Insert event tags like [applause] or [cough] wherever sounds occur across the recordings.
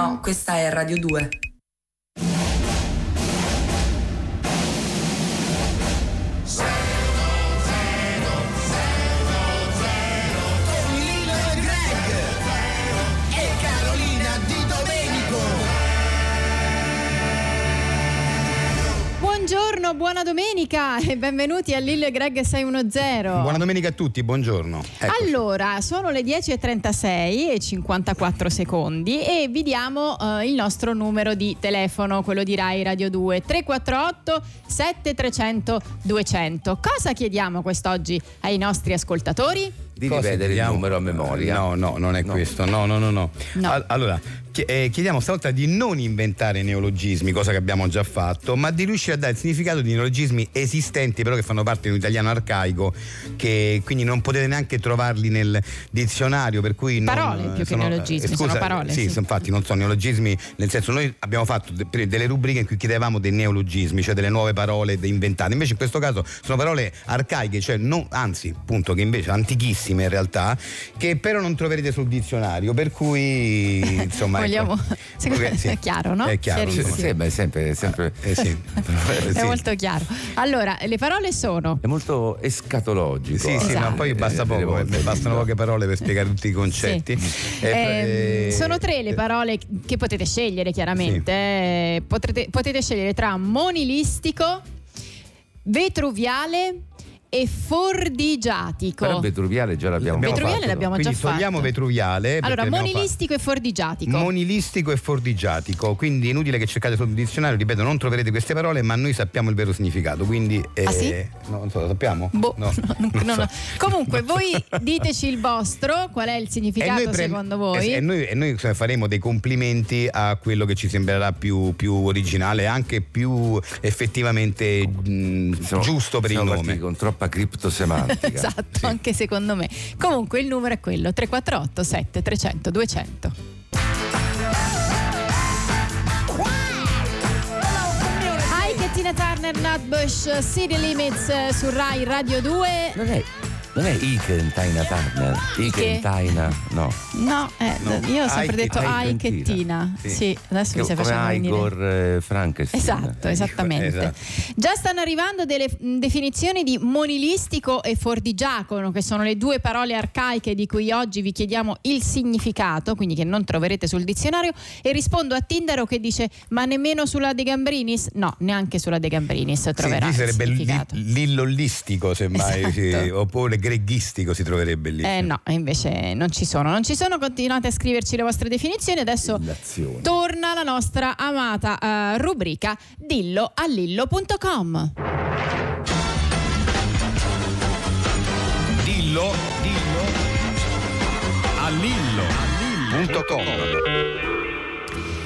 No, questa è Radio 2. Buona domenica e benvenuti a Lillo e Greg 610. Buona domenica a tutti, buongiorno. Eccoci. Allora, sono le 10.36 e 54 secondi e vi diamo eh, il nostro numero di telefono, quello di Rai Radio 2, 348 7300 200. Cosa chiediamo quest'oggi ai nostri ascoltatori? Di rivedere il numero a memoria. No, no, non è No. questo. No, no, no, no. No. Al- Allora, chiediamo stavolta di non inventare neologismi, cosa che abbiamo già fatto, ma di riuscire a dare il significato di neologismi esistenti, però che fanno parte di un italiano arcaico, che quindi non potete neanche trovarli nel dizionario. Per cui non- Parole più che sono- neologismi, eh, sono scusa, parole, Sì, sì. sono- infatti non sono neologismi, nel senso noi abbiamo fatto de- delle rubriche in cui chiedevamo dei neologismi, cioè delle nuove parole inventate. Invece in questo caso sono parole arcaiche, cioè non, anzi, appunto, che invece antichissime in realtà, che però non troverete sul dizionario, per cui insomma. Vogliamo- [laughs] secondo me Sì, è chiaro, no? È chiaro. Sì, sì, beh, è sempre, sempre- Eh sì. [laughs] Eh È sì. molto chiaro. Allora, le parole sono è molto escatologico. Sì, sì, Esatto. ma poi basta Eh, poco, volte. eh, bastano poche parole per spiegare tutti i concetti. Sì. Eh, Ehm, eh, sono tre le parole che potete scegliere chiaramente. Eh, Potrete- potete scegliere tra monilistico, vetruviale e fordigiatico. Però Vetruviale già l'abbiamo Abbiamo Vetruviale fatto. l'abbiamo Quindi già fatto. togliamo vetruviale. perché Allora, monilistico e fordigiatico. fatto- Monilistico e fordigiatico, quindi è inutile che cercate sul dizionario, ripeto, non troverete queste parole, ma noi sappiamo il vero significato. Quindi, eh, Ah, sì? no, non so, lo sappiamo? Boh, No, [laughs] no, non no, so. no. Comunque, [laughs] voi diteci il vostro, qual è il significato prem- secondo voi? eh, E noi, e noi insomma, faremo dei complimenti a quello che ci sembrerà più, più originale, anche più effettivamente mh, giusto per il nome. con troppa criptosemantica. [laughs] esatto, anche secondo me. Comunque il numero è quello 348 7300 200. Hi Tina Turner, Nutbush, City Limits eh, su Rai Radio 2. Non è, non è Ike and Tina Turner. Ike Ike? and Tina, no. No, eh, No, io ho sempre detto Ike Ai and che Tina. Sì. Sì. adesso mi Che- stai come facendo. Igor eh, Frankenstein. Esatto, Eh, esattamente. esatto. Già stanno arrivando delle mh, definizioni di monilistico e fordigiacono, che sono le due parole arcaiche di cui oggi vi chiediamo il significato, quindi che non troverete sul dizionario. E rispondo a Tindaro che dice: Ma nemmeno sulla De Gambrinis? No, neanche sulla De Gambrinis Sì, troverà il sarebbe il significato. li- lillollistico, semmai, Esatto. sì, oppure greghistico si troverebbe lì. Eh no, invece non ci sono. Non ci sono, continuate a scriverci le vostre definizioni. Adesso Illazioni. torna la nostra amata eh, rubrica dillo a lillo.com. Dillo, dillo a Lillo. .com.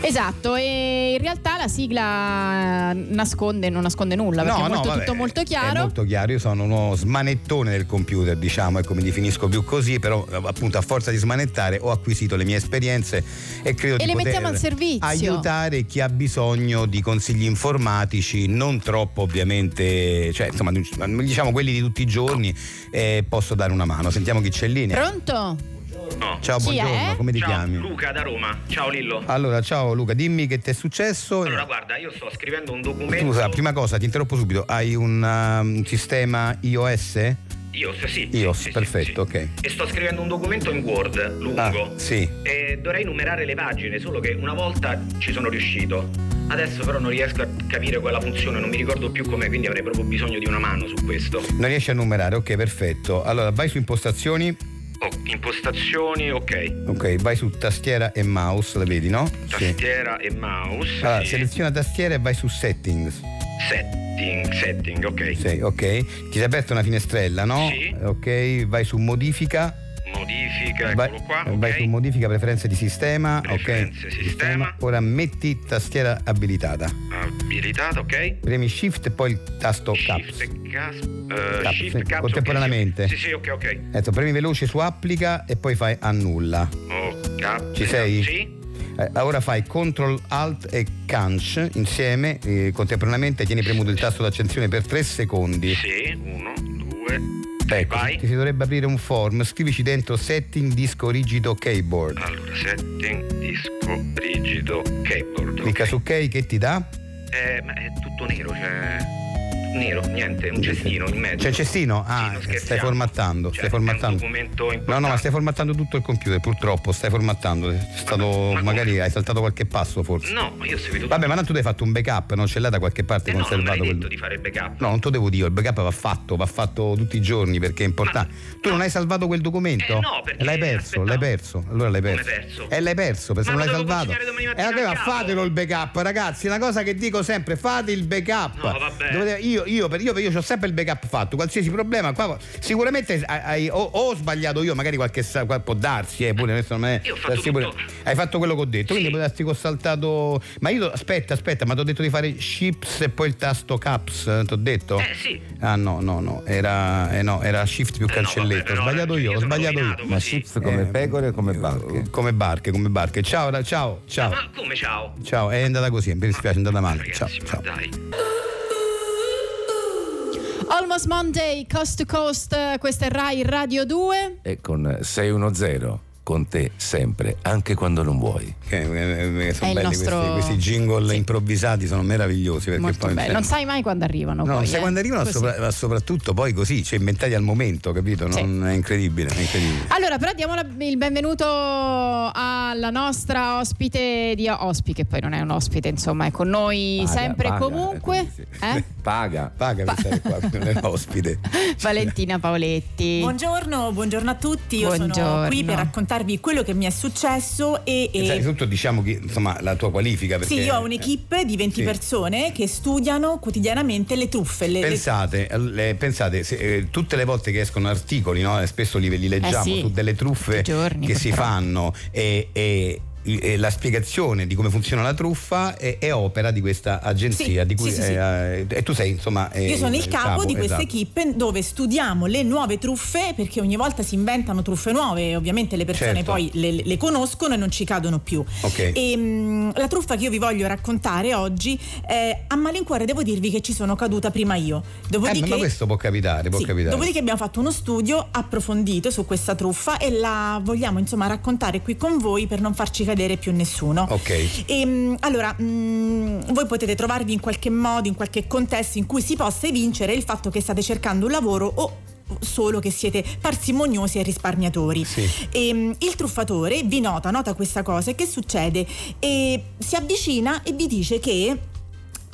Esatto, e in realtà la sigla eh, nasconde, non nasconde nulla, perché è molto, vabbè, tutto molto È chiaro. molto chiaro, io sono uno smanettone del computer, diciamo, ecco mi definisco più così, però eh, appunto a forza di smanettare ho acquisito le mie esperienze e credo E di le poter mettiamo al servizio. aiutare chi ha bisogno di consigli informatici, non troppo ovviamente, cioè insomma diciamo quelli di tutti i giorni, eh, posso dare una mano. Sentiamo chi c'è linea. Pronto? No. Ciao, Chi buongiorno, è? come ti Ciao, chiami? Luca da Roma. Ciao Lillo. Allora, ciao Luca, dimmi che ti è successo. Allora, guarda, io sto scrivendo un documento. Scusa, prima cosa, ti interrompo subito. Hai un um, sistema iOS? iOS, sì. iOS, sì, sì, perfetto, sì. ok. E sto scrivendo un documento in Word lungo. Ah, sì. E dovrei numerare le pagine, solo che una volta ci sono riuscito. Adesso però non riesco a capire quella funzione, non mi ricordo più com'è, quindi avrei proprio bisogno di una mano su questo. Non riesci a numerare, ok, perfetto. Allora, vai su impostazioni, Oh, impostazioni, ok. ok, vai su tastiera e mouse, la vedi, no? Sì. Tastiera e mouse. Allora, sì. seleziona tastiera e vai su settings. Setting, setting, ok. Sì, ok. Ti si è aperta una finestrella, no? Sì. Ok, vai su modifica. Modifica, vai, eccolo qua. vai ok. su modifica preferenze di sistema. Preferenze ok. sistema. Ora metti tastiera abilitata. Abilitato, ok. Premi shift e poi il tasto caps. Shift, cas, eh, Caps, shift, caps, ok, contemporaneamente. Sì, sì, ok, ok. Ecco, premi veloce su applica e poi fai annulla. Cap- Ci sei? Sì. Eh, ora fai Ctrl Alt e Canch insieme, eh, contemporaneamente tieni premuto il tasto d'accensione per 3 secondi. Sì, uno, due, Ecco, Vai. ti si dovrebbe aprire un form, scrivici dentro setting disco rigido keyboard. Allora, setting, disco, rigido, keyboard. Clicca ok. su ok che ti dà? Eh, ma è tutto nero, cioè. Nero, niente, un cestino in mezzo. C'è il cestino? Ah, Sì, stai formattando, Cioè, stai formattando. No, no, ma stai formattando tutto il computer, purtroppo, stai formattando. È stato, ma magari hai saltato qualche passo forse. No, io ho seguito Vabbè, ma tanto tu hai fatto un backup, non ce l'hai da qualche parte Eh no, non conservato hai quel- detto di fare il backup. No, non te lo devo dire, il backup va fatto, va fatto tutti i giorni perché è importante. tu non hai salvato quel documento? Eh, no, perché l'hai perso, aspettavo. l'hai perso. Allora l'hai perso. perso? E l'hai perso perché Ma non l'hai salvato. E mattina allora fatelo il backup, ragazzi. Una cosa che dico sempre, fate il backup. No, vabbè. Dovete- io, io, per- io, io ho sempre il backup fatto, qualsiasi problema. Qua, sicuramente hai, hai- o, o ho sbagliato io, magari qualche sa- qual- può darsi, eh, pure adesso non è. Io ho fatto darsi pure- hai fatto quello che ho detto, quindi Sì. potresti che ho saltato. Ma io aspetta, aspetta, ma ti ho detto di fare chips e poi il tasto caps, ti ho detto? Eh sì. Ah no, no, no, era, eh, no, era shift più Eh, no, cancelletto. vabbè, ho sbagliato eh, io, ho sbagliato io. rovinato Ma così. chips come Eh, pecore o come barche? Come barche, come barche. Ciao, ciao, ciao. Ma come ciao? Ciao, è andata così, mi dispiace, è andata male. Ciao, Ragazzi, ma ciao. dai. Almost Monday, Coast to Coast, questa è Rai Radio 2. E con 610 con te sempre, anche quando non vuoi. Che, eh, eh, sono È il belli nostro- questi, questi jingle Sì. improvvisati, sono meravigliosi. Perché Molto poi bello. Non sai mai quando arrivano. No, poi, non sai eh. quando arrivano, sopra- ma soprattutto poi così, cioè inventati al momento, capito? Sì. Non, è incredibile, è incredibile. Allora, però diamo la- il benvenuto alla nostra ospite di ospite, che poi non è un ospite, insomma, è con noi Paga, sempre e paga, comunque. eh, sì. Eh? [laughs] Paga. Paga per stare qua, non è ospite. [laughs] Valentina Paoletti. Buongiorno, buongiorno a tutti. Io sono Buongiorno. qui per raccontarvi quello che mi è successo e, e- Innanzitutto diciamo che insomma la tua qualifica perché sì, io ho un'equipe di 20 Sì. persone che studiano quotidianamente le truffe. Le, le- Pensate, eh, pensate se, eh, tutte le volte che escono articoli, no, spesso li, li leggiamo Eh sì, su delle truffe giorni, che si fanno e- e la spiegazione di come funziona la truffa è, è opera di questa agenzia Sì, di cui sì, sì, eh, e tu sei insomma eh, Io sono il capo di questa esatto. equipe dove studiamo le nuove truffe perché ogni volta si inventano truffe nuove ovviamente le persone Certo. poi le, le conoscono e non ci cadono più. Ok. E, mh, la truffa che io vi voglio raccontare oggi, eh, a malincuore devo dirvi che ci sono caduta prima io. Eh, Dopodiché, ma questo può capitare, può capitare. Dopodiché abbiamo fatto uno studio approfondito su questa truffa e la vogliamo insomma raccontare qui con voi per non farci cadere più nessuno. Ok. E, mh, allora, mh, voi potete trovarvi in qualche modo, in qualche contesto in cui si possa evincere il fatto che state cercando un lavoro o solo che siete parsimoniosi e risparmiatori. Sì. E, mh, il truffatore vi nota, nota questa cosa e che succede? E si avvicina e vi dice che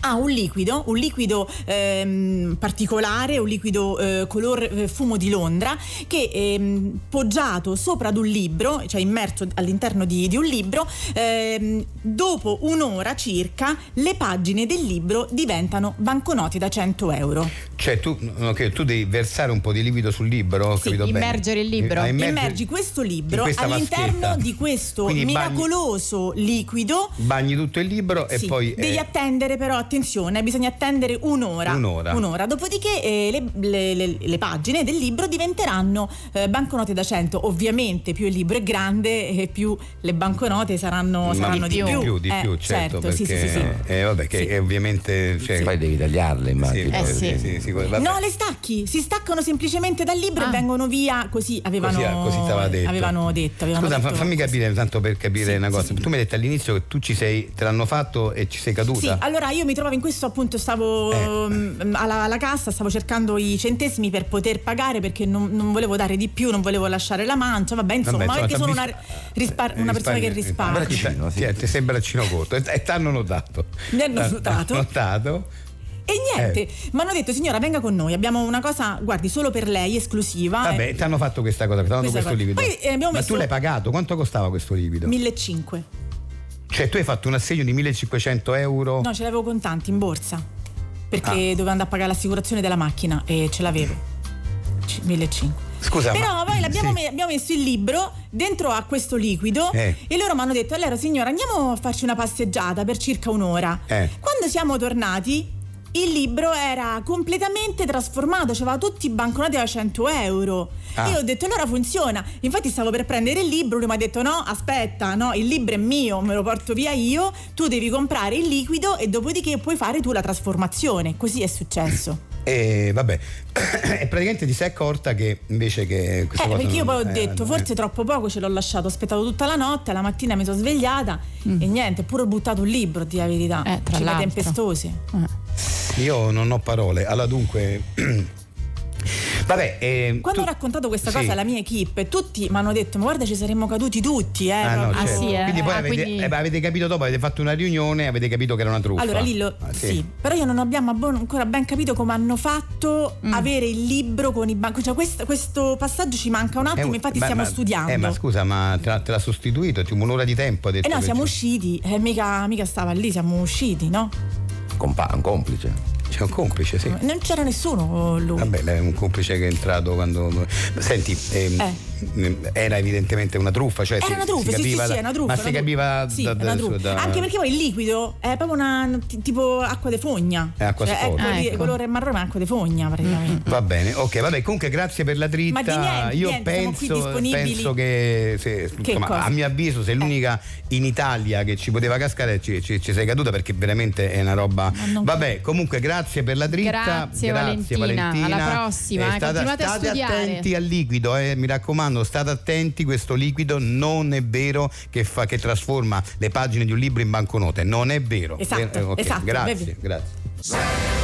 ha un liquido, un liquido ehm, particolare, un liquido eh, color eh, fumo di Londra che ehm, poggiato sopra ad un libro, cioè immerso all'interno di, di un libro, ehm, dopo un'ora circa le pagine del libro diventano banconote da 100 euro. Cioè tu, ok, tu devi versare un po' di liquido sul libro, Sì, capito bene? immergere il libro. Ah, immergi- Immergi questo libro all'interno vaschetta. di questo Quindi bagni- miracoloso liquido Bagni tutto il libro e Sì, poi... devi eh, attendere però attenzione bisogna attendere un'ora Un'ora. dopodiché eh, le, le- le- le pagine del libro diventeranno eh, banconote da 100 ovviamente più il libro è grande e più le banconote saranno, saranno di di più più, di Eh, più, certo, perché sì, sì, sì, sì. eh, vabbè, che Sì. ovviamente cioè, Poi devi tagliarle, immagino. Eh, sì. sì, sì. No, le stacchi, si staccano semplicemente dal libro Ah. e vengono via così avevano, Così, così stava detto. avevano detto. avevano Scusa, detto fammi così. capire tanto per capire Sì, una sì, cosa. sì. Tu mi hai detto all'inizio che tu ci sei, te l'hanno fatto e ci sei Sì, caduta. allora io mi trovavo in questo appunto, stavo Eh. mm, alla, alla cassa, stavo cercando i centesimi per poter pagare perché non, non volevo dare di più, non volevo lasciare la mancia, vabbè insomma, Vabbè, ma perché sono una, rispar- eh, una persona che risparmi- risparmia. Braccino, sì. Ti sei braccino corto e, e t'hanno notato. Mi hanno notato. notato. E niente, Eh. mi hanno detto signora venga con noi, abbiamo una cosa, guardi, solo per lei, esclusiva. Vabbè, eh, ti hanno fatto questa cosa, ti hanno dato questo cosa. liquido. Poi, eh, Ma messo- tu l'hai pagato? Quanto costava questo liquido? 1500. Cioè, tu hai fatto un assegno di 1500 euro. No, ce l'avevo contanti in borsa. Perché Ah. dovevo andare a pagare l'assicurazione della macchina e ce l'avevo. C- 1500. Scusa, Però ma- poi l'abbiamo sì. me- abbiamo messo il libro dentro a questo liquido Eh. e loro mi hanno detto allora signora andiamo a farci una passeggiata per circa un'ora. Eh. Quando siamo tornati il libro era completamente trasformato, c'aveva tutti i banconoti da 100 euro. Ah. Io ho detto allora funziona. Infatti stavo per prendere il libro, lui mi ha detto no, aspetta, no, il libro è mio, me lo porto via io, tu devi comprare il liquido e dopodiché puoi fare tu la trasformazione. Così è successo. E vabbè, [coughs] e praticamente ti sei accorta che invece che questa Eh, cosa perché io poi ho eh, detto, eh, forse troppo poco ce l'ho lasciato, ho aspettato tutta la notte, la mattina mi sono svegliata e niente, pure ho buttato un libro, di la verità. Eh, tra Cifre l'altro. tempestosi. Io non ho parole. Allora dunque [clears throat] Vabbè, ehm, Quando tu- ho raccontato questa sì. cosa alla mia equipe, tutti mi hanno detto: Ma guarda, ci saremmo caduti tutti, eh. Ah, no, proprio." certo. sì, eh. Quindi poi Ah, avete, quindi- eh, avete capito dopo, avete fatto una riunione avete capito che era una truffa. Allora Lillo, Ah, sì. però io non abbiamo ancora ben capito come hanno fatto Mm. avere il libro con i banchi. Cioè, questo, questo passaggio ci manca un Eh, attimo, infatti ma- stiamo ma- studiando. Eh, ma scusa, ma te, l'ha- te l'ha sostituito? Ti un'ora di tempo ha detto Eh no, siamo c'è- usciti, eh, mica, mica stava lì, siamo usciti, no? Compa- un complice. C'è un complice, sì. Non c'era nessuno con lui. Vabbè, è un complice che è entrato quando. Senti, ehm, era evidentemente una truffa. Cioè Era si- una si truffa, sì, sì, capiva sì, da- è una truffa. Ma una si truffa. capiva Sì, da, è da- da- Anche perché poi il liquido è proprio una t- tipo acqua di fogna. È acqua Cioè, sporca. quello Ah, ecco. colore marrone, ma acqua di fogna praticamente. Va bene, ok, vabbè, comunque grazie per la dritta. Ma di niente, Io niente, siamo qui penso, penso che, se- Che insomma? Eh. a mio avviso sei l'unica in Italia che ci poteva cascare ci, ci- ci sei caduta perché veramente è una roba. Vabbè, comunque grazie per la dritta. Grazie, Valentina. Alla prossima, eh, state, continuate a state studiare. attenti al liquido, eh, mi raccomando, state attenti, questo liquido non è vero che, fa, che trasforma le pagine di un libro in banconote, non è vero. Esatto, Eh, ok, esatto, Grazie, grazie.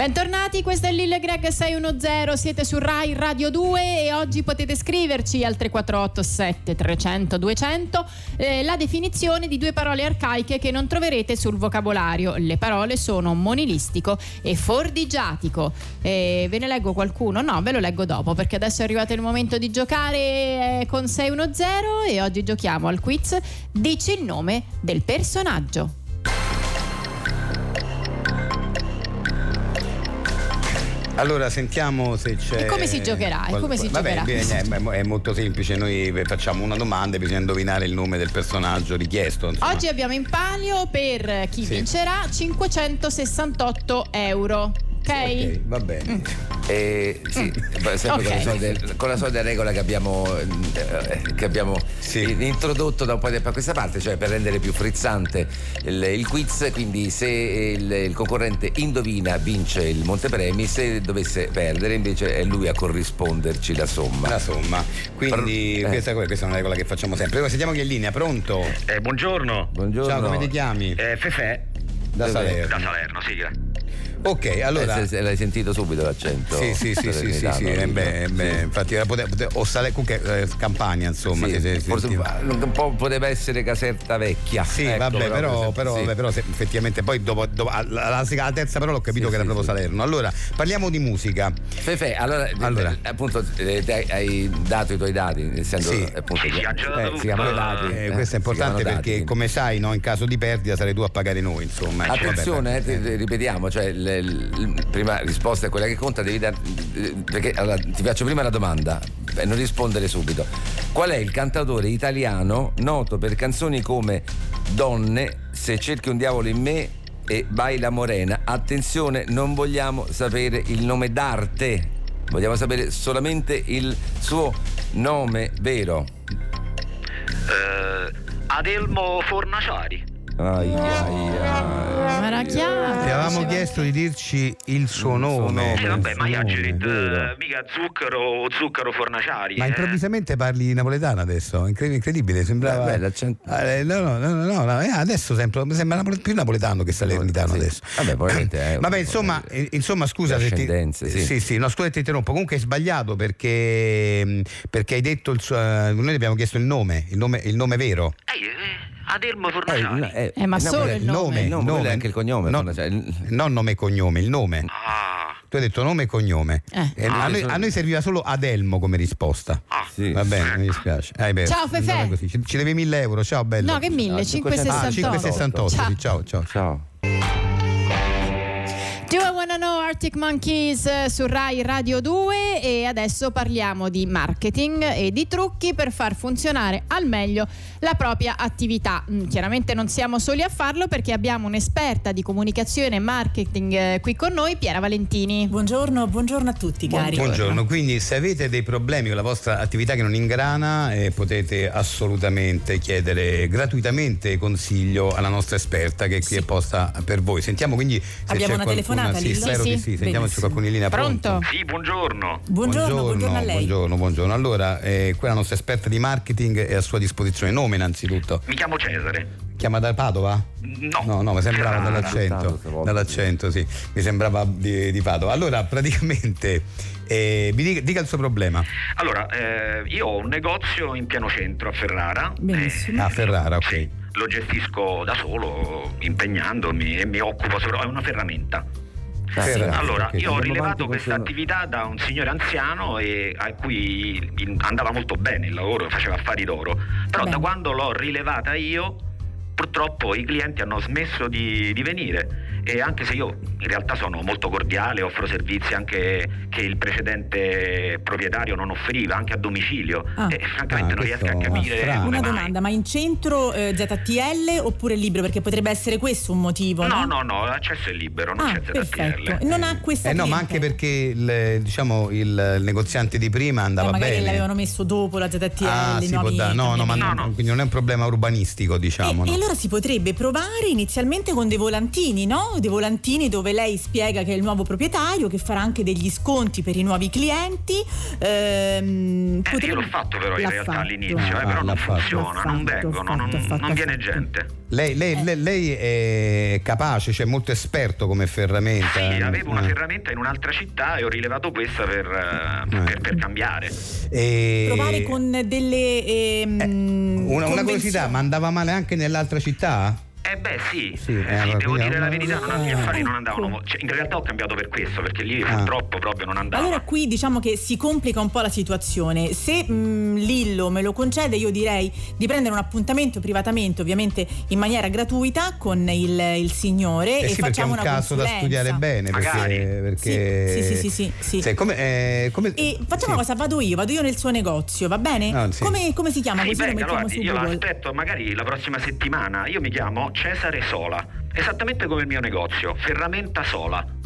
Bentornati, questo è Lille Greg 610, siete su Rai Radio 2 e oggi potete scriverci al 3487 300 200 eh, la definizione di due parole arcaiche che non troverete sul vocabolario. Le parole sono monilistico e fordigiatico. Eh, ve ne leggo qualcuno? No, ve lo leggo dopo perché adesso è arrivato il momento di giocare eh, con 610 e oggi giochiamo al quiz Dici il nome del personaggio. Allora sentiamo se c'è. E come si giocherà? E come si Vabbè, giocherà? bene, è, molto semplice. Noi facciamo una domanda e bisogna indovinare il nome del personaggio richiesto. insomma. Oggi abbiamo in palio per chi Sì. vincerà 568 euro. Ok? Ok, va bene. Mm. E sì, poi sempre con, Ok. la solita, con la solita regola che abbiamo, eh, che abbiamo Sì. in- introdotto da un po' di tempo a questa parte, cioè per rendere più frizzante il, il quiz, quindi se il, il concorrente indovina vince il montepremi, se dovesse perdere invece è lui a corrisponderci la somma. La somma. Quindi Eh. questa, questa è una regola che facciamo sempre. Ora sentiamo chi è in linea, pronto? Eh, buongiorno. Buongiorno. Ciao, come ti chiami? Eh, Fefe da dov'è? Salerno. da Salerno, sigla. Ok, allora. Eh, se- se l'hai sentito subito l'accento. Sì, sì, sì, sì, sì, sì, eh, beh, beh, infatti era pote- pote- o Sale- comunque eh, Campania, insomma, Sì, si- si- forse un po' poteva essere Caserta Vecchia. Sì, Ecco, vabbè, però, per però, esempio, vabbè, però se- effettivamente poi dopo, dopo- alla, alla- alla terza parola ho capito Sì, che era sì, proprio sì. Salerno. Allora, parliamo di musica. Fefe, allora, Allora. eh, appunto eh, hai dato i tuoi dati, essendo Sì. appunto Sì, sì, eh, si chiamano dati. Eh, eh, questo è importante perché, come sai, no, in caso di perdita sarei tu a pagare noi, insomma. Ecco, Attenzione, eh, ripetiamo, cioè l- l- prima risposta è quella che conta, devi dar, eh, perché allora, ti faccio prima la domanda, e non rispondere subito. Qual è il cantautore italiano noto per canzoni come Donne, Se cerchi un diavolo in me e Baila Morena? Attenzione, non vogliamo sapere il nome d'arte, vogliamo sapere solamente il suo nome vero. Eh, Adelmo Fornaciari. Ai, ai, ai. Ma era chiaro. Ti avevamo chiesto di dirci il suo nome. nome. Sì, vabbè, ma vero. eh, mica zucchero o zucchero Fornaciari. Ma eh. improvvisamente parli napoletano adesso, Incre- incredibile, sembrava. Beh, l'accento- Eh, no, no, no, no, no, eh, adesso sembra, sembra più napoletano che salernitano Sì. adesso. Vabbè, probabilmente [clears throat] Vabbè, insomma, di- eh, insomma, scusa se ti. sì. sì, sì, no, scusa se ti interrompo. Comunque hai sbagliato perché, mh, perché hai detto il suo. eh, Noi abbiamo chiesto il nome, il nome, il nome vero. Eh, eh, Adelmo Eh, Fornaciari. no, eh, Eh, ma no, solo quello- il nome. Nome, quello è anche il cognome. No, non nome e cognome, il nome. Ah, Tu hai detto nome e cognome. Eh. E a, noi, a noi serviva solo Adelmo come risposta. ah. Sì. Va bene, mi dispiace. Eh, beh, Ciao, così. Ci, ci devi 1000 euro, ciao bello. No, che 1000, Ah, 568. Ah, 568, Ciao. ciao, ciao. Ciao. Do I Wanna Know Arctic Monkeys eh, su Rai Radio 2 e adesso parliamo di marketing e di trucchi per far funzionare al meglio la propria attività. Mm, chiaramente non siamo soli a farlo perché abbiamo un'esperta di comunicazione e marketing eh, qui con noi, Piera Valentini. Buongiorno, buongiorno a tutti cari. Buongiorno, quindi se avete dei problemi con la vostra attività che non ingrana eh, potete assolutamente chiedere gratuitamente consiglio alla nostra esperta che è qui Sì. è posta per voi. Sentiamo quindi se Abbiamo c'è una qualcuna- telefonata, Sì, Lillo? spero Sì, di sì. sì, sentiamo se c'è Benissimo. qualcuno in linea Pronto? Sì, buongiorno. Buongiorno, buongiorno, a lei. buongiorno, buongiorno. Allora, eh, qui la nostra esperta di marketing è a sua disposizione. Nome innanzitutto. Mi chiamo Cesare. Chiama da Padova? No. No, no, mi sembrava Ferrara. dall'accento. Dall'accento, sì. Mi sembrava di, di Padova. Allora, praticamente, eh, mi dica, dica il suo problema. Allora, eh, io ho un negozio in piano centro a Ferrara. Benissimo. A Ferrara, ok. Sì, lo gestisco da solo, impegnandomi e mi occupo solo. È una ferramenta. Ferrara, Allora, io ho rilevato questa attività da un signore anziano e a cui andava molto bene il lavoro, faceva affari d'oro. Però da quando l'ho rilevata io, purtroppo i clienti hanno smesso di, di venire. E anche se io in realtà sono molto cordiale, offro servizi anche che il precedente proprietario non offriva, anche a domicilio. Ah. E francamente Ah, non riesco a capire. Una mai. domanda, ma in centro eh, ZTL oppure libero? Perché potrebbe essere questo un motivo, no? No, no, no, l'accesso è libero, non Ah, c'è ZTL. perfetto. Non ha questa Eh no, ma anche perché il, diciamo, il negoziante di prima Eh, andava magari bene. l'avevano messo dopo la ZTL, Ah, si può dare. No, no, ma No, no. quindi non è un problema urbanistico, diciamo. E, no. e allora si potrebbe provare inizialmente con dei volantini, no? Dei volantini dove lei spiega che è il nuovo proprietario, che farà anche degli sconti per i nuovi clienti. Ehm, Eh, io l'ho fatto però in L'ha realtà fatto. all'inizio, eh, Ah, però l'ha non fatto. funziona, L'ha non fatto, vengono, non, fatto, fatto, non l'ha viene fatto. gente. Lei, lei- lei- lei è capace, cioè molto esperto come ferramenta. Sì, avevo una Eh. ferramenta in un'altra città e ho rilevato questa per, eh, Eh. per- per cambiare. E- Provare con delle ehm, Eh, una, una curiosità, ma andava male anche nell'altra città? Eh beh sì, Sì, sì, eh, allora, devo dire la verità, non, gli Ah. affari non Ecco. andavano. mo- cioè, in realtà ho cambiato per questo, perché lì Ah. purtroppo proprio non andava. Allora qui diciamo che si complica un po' la situazione. Se mh, Lillo me lo concede, io direi di prendere un appuntamento privatamente, ovviamente in maniera gratuita, con il, il signore Eh e sì, perché è facciamo un una caso da consulenza. studiare bene. Perché, Magari. perché- Sì, sì, sì, sì, sì. Sì, come, eh, come- E facciamo sì. una cosa, vado io, vado io nel suo negozio, va bene? Ah, sì. come, come si chiama? Sì, Così lo venga, allora io Google. l'aspetto magari la prossima settimana. Io mi chiamo Cesare Sola, esattamente come il mio negozio, Ferramenta Sola.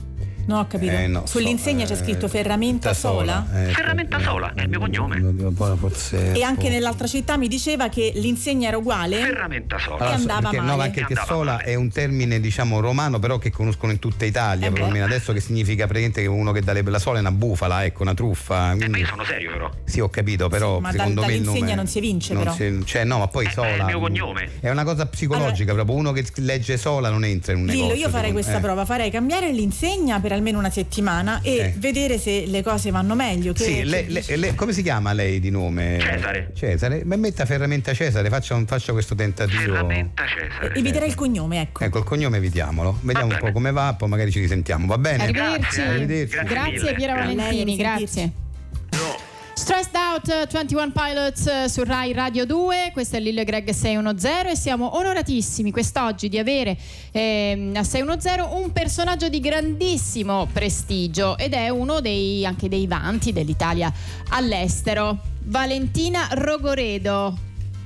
No, ho capito. Eh, no, Sull'insegna so, c'è scritto eh, ferramenta sola. eh, Ferramenta sola, è il mio cognome. E anche nell'altra città mi diceva che l'insegna era uguale. Ferramenta Sola. Allora, E andava perché, no, male. ma anche perché Andava sola male. è un termine diciamo romano però che conoscono in tutta Italia Eh perlomeno adesso che significa praticamente che uno che dà le- la sola è una bufala ecco una truffa Eh, ma quindi- io sono serio però. sì ho capito però Sì, ma secondo dal- me il nome non si evince, non però. si- cioè no ma poi Eh, sola è il mio cognome. è una cosa psicologica proprio uno che legge sola non entra in un Lillo, negozio io farei questa eh. prova, farei cambiare l'insegna per almeno una settimana e Eh. vedere se le cose vanno meglio. Che, Sì, che dici? lei- lei- come si chiama lei di nome? Cesare. Cesare? Ma metta ferramenta Cesare, faccia, un- faccia questo tentativo. Ferramenta Cesare. Eviterei il cognome, ecco. Ecco, il cognome evitiamolo. Vediamo un po' come va, poi magari ci risentiamo, va bene? Arrivederci. Grazie, Arrivederci. grazie Grazie. Piera Grazie. Valentini, Lei, grazie. Stressed Out eh, 21 Pilots eh, su Rai Radio 2, questo è Lille Greg 610 e siamo onoratissimi quest'oggi di avere ehm, a 610 un personaggio di grandissimo prestigio ed è uno dei, anche dei vanti dell'Italia all'estero. Valentina Rogoredo,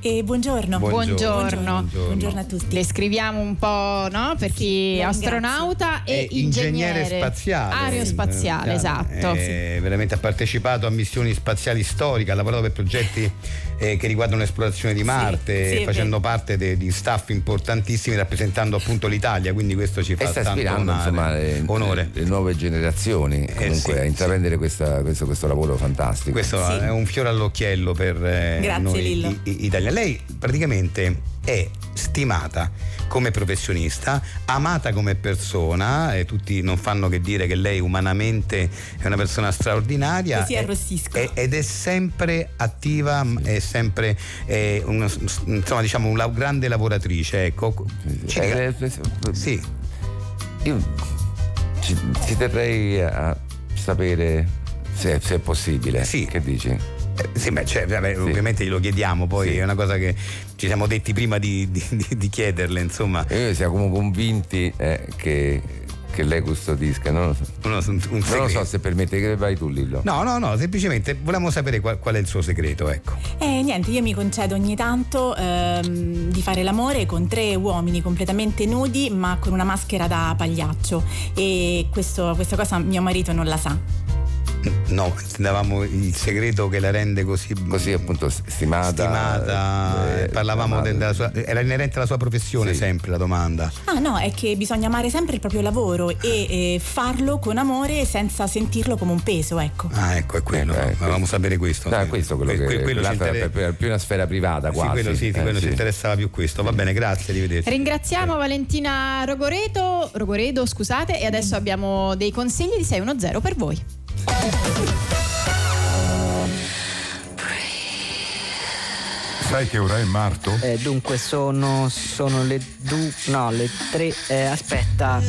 E buongiorno. Buongiorno. Buongiorno a tutti. le scriviamo un po' no? per chi è la astronauta e È ingegnere spaziale. Aerospaziale, Eh, esatto. eh, veramente ha partecipato a missioni spaziali storiche, ha lavorato per progetti eh, che riguardano l'esplorazione di Marte, sì, è facendo parte de- di staff importantissimi rappresentando appunto l'Italia, quindi questo ci E fa sta tanto onore. insomma, le, onore. le nuove generazioni comunque sì, a intraprendere questa- questo, questo lavoro fantastico. Questo Sì. è un fiore all'occhiello per eh, Grazie, noi i- i- italiani. Lei praticamente è stimata come professionista, amata come persona, e tutti non fanno che dire che lei umanamente è una persona straordinaria. Così e- arrossisco. e- ed è sempre attiva, è sempre eh, una- insomma, diciamo una grande lavoratrice. Ecco. Ci dica- Eh, eh, sì. Io ci, ci terrei a sapere se, se è possibile. Sì. Che dici? Eh, Sì, beh, cioè, vabbè, ovviamente glielo chiediamo, poi Sì. è una cosa che ci siamo detti prima di, di- di- di chiederle, insomma. E noi siamo convinti eh, che, che lei custodisca, non lo so. Un, un, Non lo so se permette che vai tu Lillo. No, no, no, semplicemente volevamo sapere qual, qual è il suo segreto, ecco. E niente, io mi concedo ogni tanto ehm, di fare l'amore con tre uomini completamente nudi ma con una maschera da pagliaccio e questo- questa cosa mio marito non la sa. No, davamo il segreto che la rende così, Così appunto stimata. stimata, eh, parlavamo amata. della sua, era inerente alla sua professione Sì. sempre la domanda. Ah no, è che bisogna amare sempre il proprio lavoro e eh, farlo con amore senza sentirlo come un peso, ecco. Ah, ecco, è quello, Eh, volevamo sapere questo. No, sì. questo è quello Que- che que- quello inter- per- più una sfera privata Sì, quasi. quello sì, sì, Eh, quello sì. ci interessava più questo. Va bene, grazie, arrivederci. Ringraziamo Valentina Rogoreto, Rogoredo, scusate, e adesso abbiamo dei consigli di 610 per voi. Sai che ora è Marto? Eh, dunque sono, sono le due, no, le tre, eh, aspetta,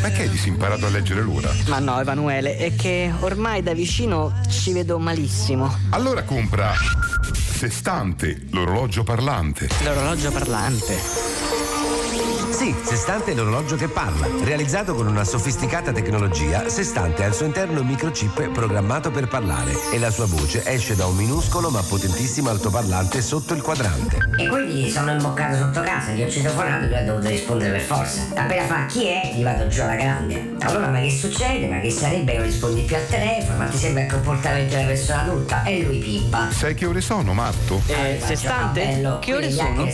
Ma che hai disimparato a leggere l'ora? ma no Emanuele, è che ormai da vicino ci vedo malissimo. Allora compra Sestante, l'orologio parlante. L'orologio parlante. Sì, Sestante è l'orologio che parla. Realizzato con una sofisticata tecnologia, Sestante ha al suo interno un microchip programmato per parlare e la sua voce esce da un minuscolo ma potentissimo altoparlante sotto il quadrante. E quindi sono imboccato sotto casa, gli ho citofonato e lui ha dovuto rispondere per forza. Appena fa chi è, gli vado giù alla grande. Allora ma che succede? Ma che sarebbe che non rispondi più al telefono? Ma ti sembra il comportamento della persona adulta? E lui pippa. Sai che ore sono, Marto? Eh, Faccio, Sestante? Che ore sono?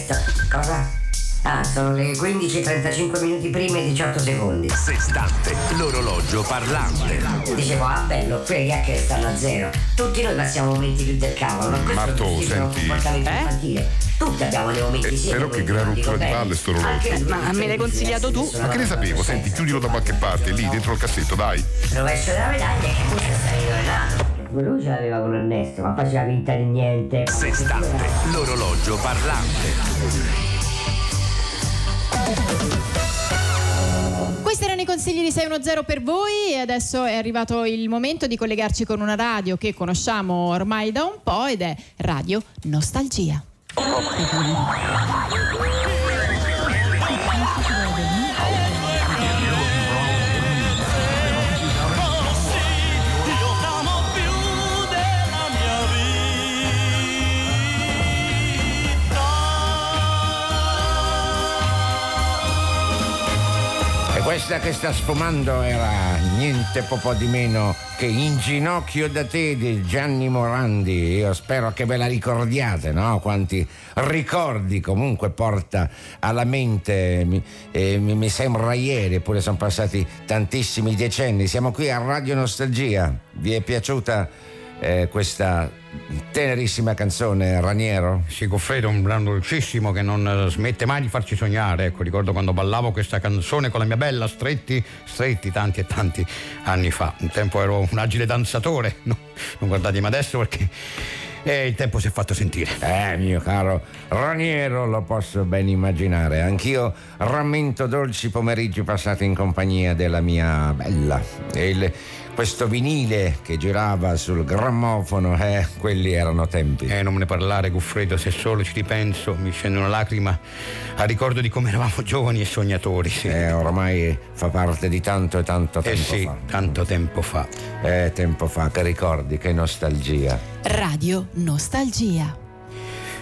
Cosa? Ah, sono le 15.35 minuti prima e 18 secondi. Sestante, l'orologio parlante. Dicevo, ah bello, quelle chiacchiere stanno a zero. Tutti noi passiamo momenti più del cavolo, ma questo Marto, è un senti- comportamento infantile. Tutti abbiamo dei momenti Eh, sì. però che gran rottura di palle sto orologio. Ma me l'hai consigliato tu? Ma che ne sapevo? Senti, chiudilo da qualche parte, lì, dentro il cassetto, dai. rovescio della medaglia è che tu sei stato. Lui ce l'aveva con Ernesto, ma faceva finta di niente. Sestante, l'orologio parlante. Questi erano i consigli di 610 per voi e adesso è arrivato il momento di collegarci con una radio che conosciamo ormai da un po' ed è Radio Nostalgia. Questa che sta sfumando era niente po' di meno che In ginocchio da te di Gianni Morandi. Io spero che ve la ricordiate, no? Quanti ricordi comunque porta alla mente. Mi, eh, mi- sembra ieri, eppure sono passati tantissimi decenni. Siamo qui a Radio Nostalgia. Vi è piaciuta eh, questa tenerissima canzone, Raniero? Sì, Goffredo è un brano dolcissimo che non eh, smette mai di farci sognare. Ecco, ricordo quando ballavo questa canzone con la mia bella stretti, stretti tanti e tanti anni fa. Un tempo ero un agile danzatore, [laughs] no, non guardatemi adesso perché eh, il tempo si è fatto sentire. Eh, mio caro Raniero, lo posso ben immaginare. Anch'io rammento dolci pomeriggi passati in compagnia della mia bella. E il- questo vinile che girava sul grammofono, eh, quelli erano tempi. Eh, non me ne parlare, Goffredo, se solo ci ripenso mi scende una lacrima a ricordo di come eravamo giovani e sognatori. Sì. Eh, ormai fa parte di tanto e tanto Eh tempo sì, fa. tanto tempo fa. Eh, tempo fa, che ricordi, che nostalgia. Radio Nostalgia.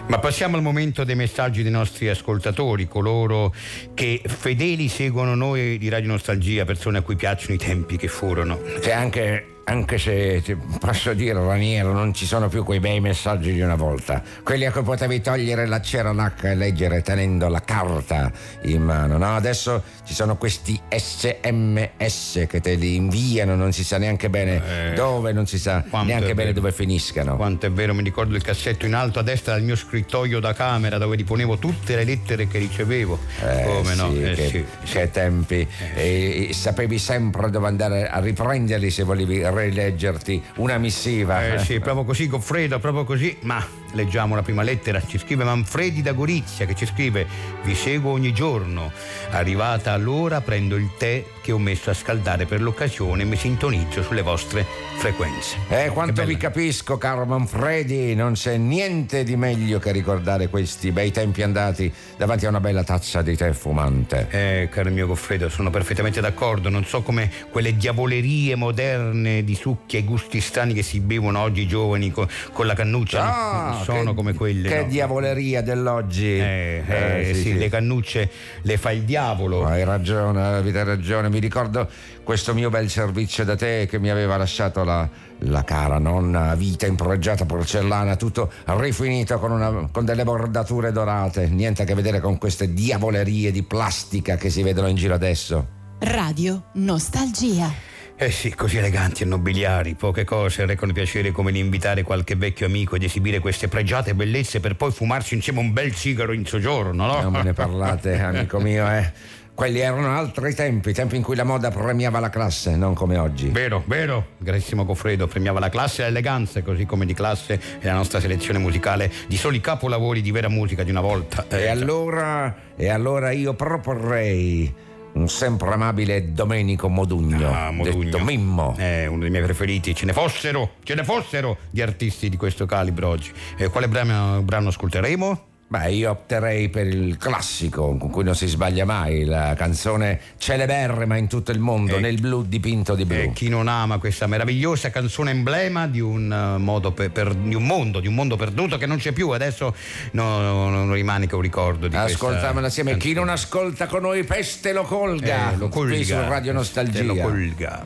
Ma passiamo al momento dei messaggi dei nostri ascoltatori, coloro che fedeli seguono noi di Radio Nostalgia, persone a cui piacciono i tempi che furono. Cioè, anche, anche se posso dire, Raniero, non ci sono più quei bei messaggi di una volta. Quelli a cui potevi togliere la ceranacca e leggere tenendo la carta in mano. No, adesso ci sono questi SMS che te li inviano, non si sa neanche bene Eh, dove, non si sa neanche bene dove finiscano. Quanto è vero, mi ricordo il cassetto in alto a destra del mio scrittoio da camera dove riponevo tutte le lettere che ricevevo. Eh, Come no? sì, Eh, che, sì, che tempi. E- e sapevi sempre dove andare a riprenderli se volevi rileggerti una missiva. Eh sì, proprio così, Goffredo, proprio così, ma leggiamo la prima lettera, ci scrive Manfredi da Gorizia che ci scrive vi seguo ogni giorno, arrivata l'ora prendo il tè che ho messo a scaldare per l'occasione e mi sintonizzo sulle vostre frequenze. Eh, quanto vi capisco, caro Manfredi, non c'è niente di meglio che ricordare questi bei tempi andati davanti a una bella tazza di tè fumante. Eh, caro mio Goffredo, sono perfettamente d'accordo. Non so come quelle diavolerie moderne di succhi e gusti strani che si bevono oggi i giovani co- con la cannuccia. non- sono che- come quelle. Che no. diavoleria dell'oggi. Eh, eh, sì, le cannucce le fa il diavolo. Hai ragione, avete ragione. Mi ricordo questo mio bel servizio da te che mi aveva lasciato la, la cara nonna, vita in proreggiata porcellana, tutto rifinito con, una- con delle bordature dorate. Niente a che vedere con queste diavolerie di plastica che si vedono in giro adesso. Radio Nostalgia. Eh sì, così eleganti e nobiliari, poche cose recano piacere come l'invitare qualche vecchio amico ed esibire queste pregiate bellezze per poi fumarsi insieme un bel sigaro in soggiorno, no? Non me ne parlate, [laughs] amico mio, eh. Quelli erano altri tempi, tempi in cui la moda premiava la classe, non come oggi. Vero, vero, carissimo Goffredo, premiava la classe e l'eleganza, così come di classe è la nostra selezione musicale di soli capolavori di vera musica di una volta. E Eh, allora, e allora io proporrei un sempre amabile Domenico Modugno, Ah, Modugno. detto Mimmo. È uno dei miei preferiti, ce ne fossero, ce ne fossero di artisti di questo calibro oggi. Eh, quale brano, brano ascolteremo? Beh, io opterei per il classico con cui non si sbaglia mai, la canzone celeberrima in tutto il mondo, Eh, nel blu dipinto di blu. Eh, chi non ama questa meravigliosa canzone emblema di un, eh, modo per- per- di un mondo, di un mondo perduto che non c'è più, adesso no- no- non rimane che un ricordo di Ascoltamela assieme. Chi canzone. non ascolta con noi, peste lo colga. Eh, lo colga. Qui su Radio Nostalgia. Lo colga.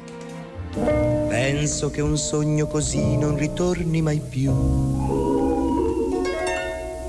Penso che un sogno così non ritorni mai più.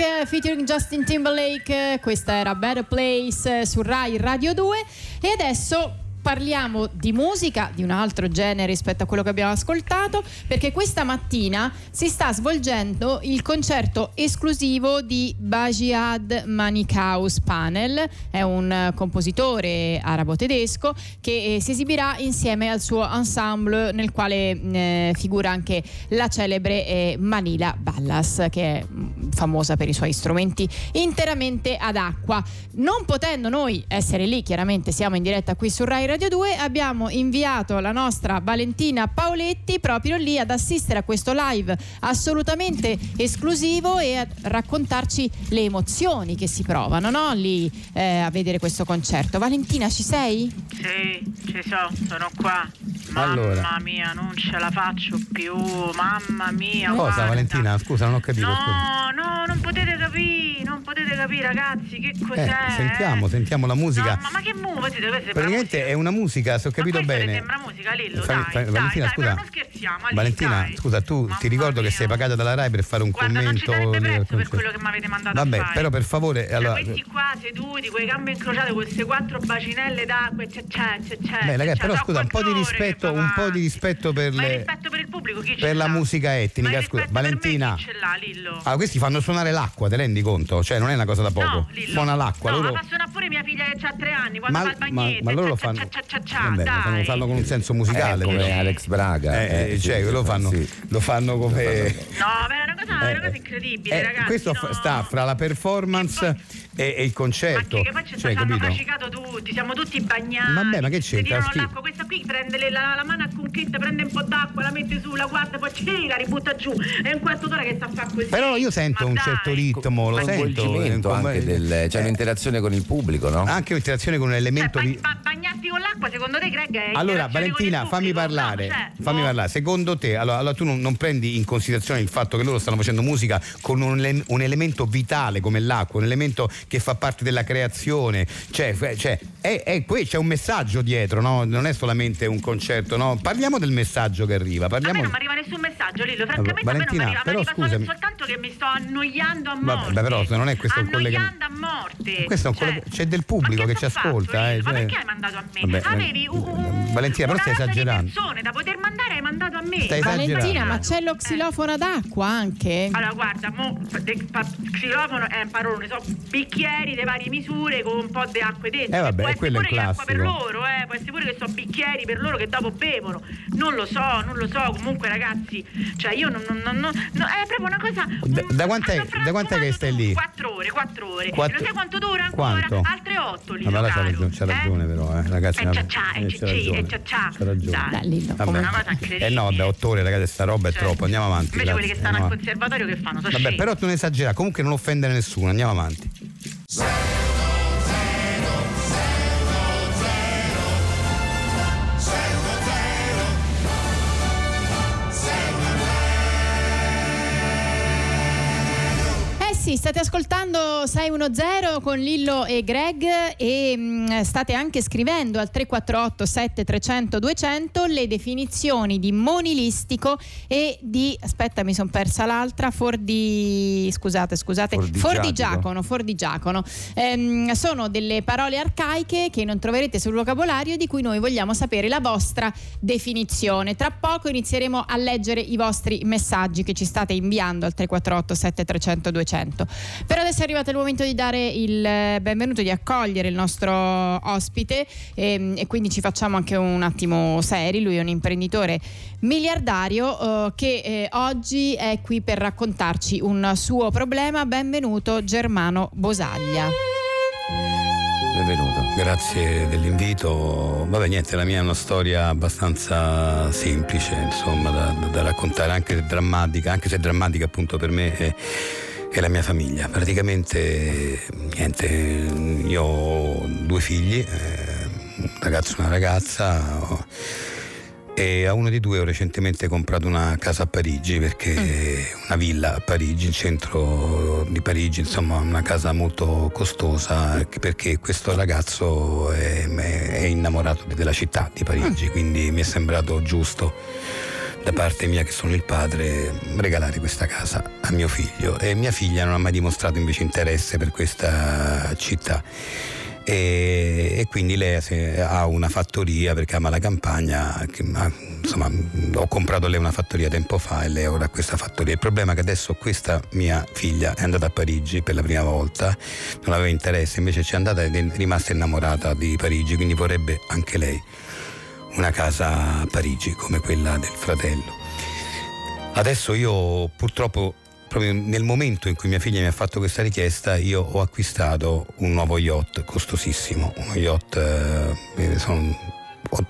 Eh, featuring Justin Timberlake, eh, questa era Better Place eh, su Rai Radio 2 e adesso parliamo di musica, di un altro genere rispetto a quello che abbiamo ascoltato, perché questa mattina si sta svolgendo il concerto esclusivo di Bajihad Manikaus Panel, è un compositore arabo-tedesco che eh, si esibirà insieme al suo ensemble nel quale eh, figura anche la celebre eh, Manila Ballas che è mm, famosa per i suoi strumenti interamente ad acqua. Non potendo noi essere lì, chiaramente siamo in diretta qui su Rai Radio 2, abbiamo inviato la nostra Valentina Paoletti proprio lì ad assistere a questo live assolutamente esclusivo e a raccontarci le emozioni che si provano no? lì eh, a vedere questo concerto. Valentina, ci sei? Sì, ci sono, sono qua. Mamma Allora. mia, non ce la faccio più. Mamma mia. Cosa guarda. Valentina? Scusa, non ho capito. scusa. No, no, non potete capire, non potete capire ragazzi che Eh, cos'è. sentiamo, sentiamo la musica. No, ma, ma che muovete? Dove sembra Praticamente è una musica, se ho capito bene. sembra musica, Lillo, Fa- dai, dai, Valentina, dai, scusa. non scherziamo, Ali, Valentina, dai. scusa, tu ti ricordo che sei pagata dalla Rai per fare un Guarda, non ci commento. darete del prezzo per quello che mi avete mandato Vabbè, però per favore, Cioè, allora, questi qua seduti, con le gambe incrociate, queste quattro bacinelle d'acqua, c'è, c'è, c'è, c'è. Beh, ragazzi, c'è, però scusa, un po' di rispetto, un po' di rispetto per le rispetto per il pubblico chi ce per la musica etnica, scusa, Valentina. Lillo? Ah, questi fanno suonare l'acqua, te rendi conto? Cioè, non è una cosa da poco. Suona l'acqua, No, ma fa suonare pure mia figlia che ha tre anni quando fa il bagnetto. ma loro lo fanno, cia, cia, cia, Vabbè, dai. fanno, fanno con un senso musicale. Eh, come però. Alex Braga. Eh, Eh, sì, cioè, sì, lo fanno, sì. lo fanno come. No, ma è una cosa, una cosa incredibile, Eh, ragazzi. questo no. sta fra la performance e, e il concerto. Ma che, che poi ci Cioè, ci hanno capito? facicato tutti, siamo tutti bagnati. Vabbè, ma che c'entra? tirano Schi- l'acqua, questa qui prende le- la, la mano a conchetta, prende un po' d'acqua, la mette su, la guarda, poi ci la ributta giù. È un quarto d'ora che sta a fare così. Però io sento Ma un dai. certo ritmo, lo sento. Eh, come- anche del, c'è eh, un'interazione con il pubblico, no? anche un'interazione con un Cioè, elemento ba- di. ba- bagnarsi gasti con l'acqua, secondo te Greg è Allora, Valentina, fammi parlare. No, cioè, fammi boh. parlare. Secondo te, allora, allora tu non, non prendi in considerazione il fatto che loro stanno facendo musica con un, un elemento vitale come l'acqua, un elemento che fa parte della creazione. Cioè, cioè, è, è- poi c'è un messaggio dietro, no? Non è solamente un concerto, no? Parliamo del messaggio che arriva. A me Parliamo... non mi arriva nessun messaggio, Lillo. Francamente, Valentina, a me non mi arriva, però arriva scusami. soltanto che mi sto annoiando a Vabbè, morte. però se non è questo un collegamento. Annoiando a morte. Questo è un Cioè, collega- c'è del pubblico che ci ascolta. eh, Ma cioè- perché hai mandato a me? Vabbè, Avevi un, un, Valentina, però stai esagerando. persone da poter mandare, hai mandato a me. Stai Valentina, esagerando. ma c'è lo xilofono d'acqua anche? Allora, guarda, mo, de- pa- xilofono è un parolone, so bicchieri di varie misure con un po' di acque dentro. Eh, vabbè, può essere quello è pure che è acqua per loro, eh, può essere pure che sono bicchieri per loro che dopo bevono. Non lo so, non lo so. Comunque, ragazzi, cioè io non. non, non, non- no, è proprio una cosa. Da, da quant'è, da quant'è che stai lì? Quattro ore, quattro ore. Quattro- Lo sai quanto dura ancora? Quanto? Altre otto lì. Vabbè, là c'ha ragione, c'ha ragione però, eh, ragazzi. Eh, cià, cià, eh, eh, c'ha cicci, ragione, eh, c'ha ragione. Dai. Dai, Lillo, Vabbè. Una cosa incredibile. Eh no, vabbè, otto ore, ragazzi, sta roba è Cioè, troppo. Andiamo avanti. Invece quelli che stanno al conservatorio che fanno? Vabbè, però tu non esagera, comunque non offendere nessuno, andiamo avanti. Eh sì, state ascoltando 610 con Lillo e Greg e mh, state anche scrivendo al 348 7300 200 le definizioni di monilistico e di aspetta mi sono persa l'altra fordi scusate scusate Fordigiacono. fordigiacono fordigiacono. Ehm, sono delle parole arcaiche che non troverete sul vocabolario di cui noi vogliamo sapere la vostra definizione. Tra poco inizieremo a leggere i vostri messaggi che ci state inviando al 348 7300 200 per adesso è arrivato il momento di dare il eh, benvenuto di accogliere il nostro ospite ehm, e quindi ci facciamo anche un attimo seri lui è un imprenditore miliardario eh, che eh, oggi è qui per raccontarci un suo problema benvenuto Germano Bosaglia Benvenuto. Grazie dell'invito. Vabbè, niente, la mia è una storia abbastanza semplice, insomma, da, da- raccontare, anche drammatica, anche se drammatica appunto per me è, è la mia famiglia. Praticamente, niente, io ho due figli, eh, un ragazzo e una ragazza. e a uno di due ho recentemente comprato una casa a Parigi perché una villa a Parigi, in centro di Parigi, insomma una casa molto costosa perché questo ragazzo è, è innamorato della città di Parigi, quindi mi è sembrato giusto da parte mia che sono il padre regalare questa casa a mio figlio. E mia figlia non ha mai dimostrato invece interesse per questa città. E, e quindi lei ha una fattoria perché ama la campagna che- ma, insomma ho comprato lei una fattoria tempo fa e lei ora ha questa fattoria. Il problema è che adesso questa mia figlia è andata a Parigi per la prima volta non aveva interesse invece c'è andata ed è rimasta innamorata di Parigi quindi vorrebbe anche lei una casa a Parigi come quella del fratello. Adesso io purtroppo proprio nel momento in cui mia figlia mi ha fatto questa richiesta io ho acquistato un nuovo yacht costosissimo, uno yacht eh, sono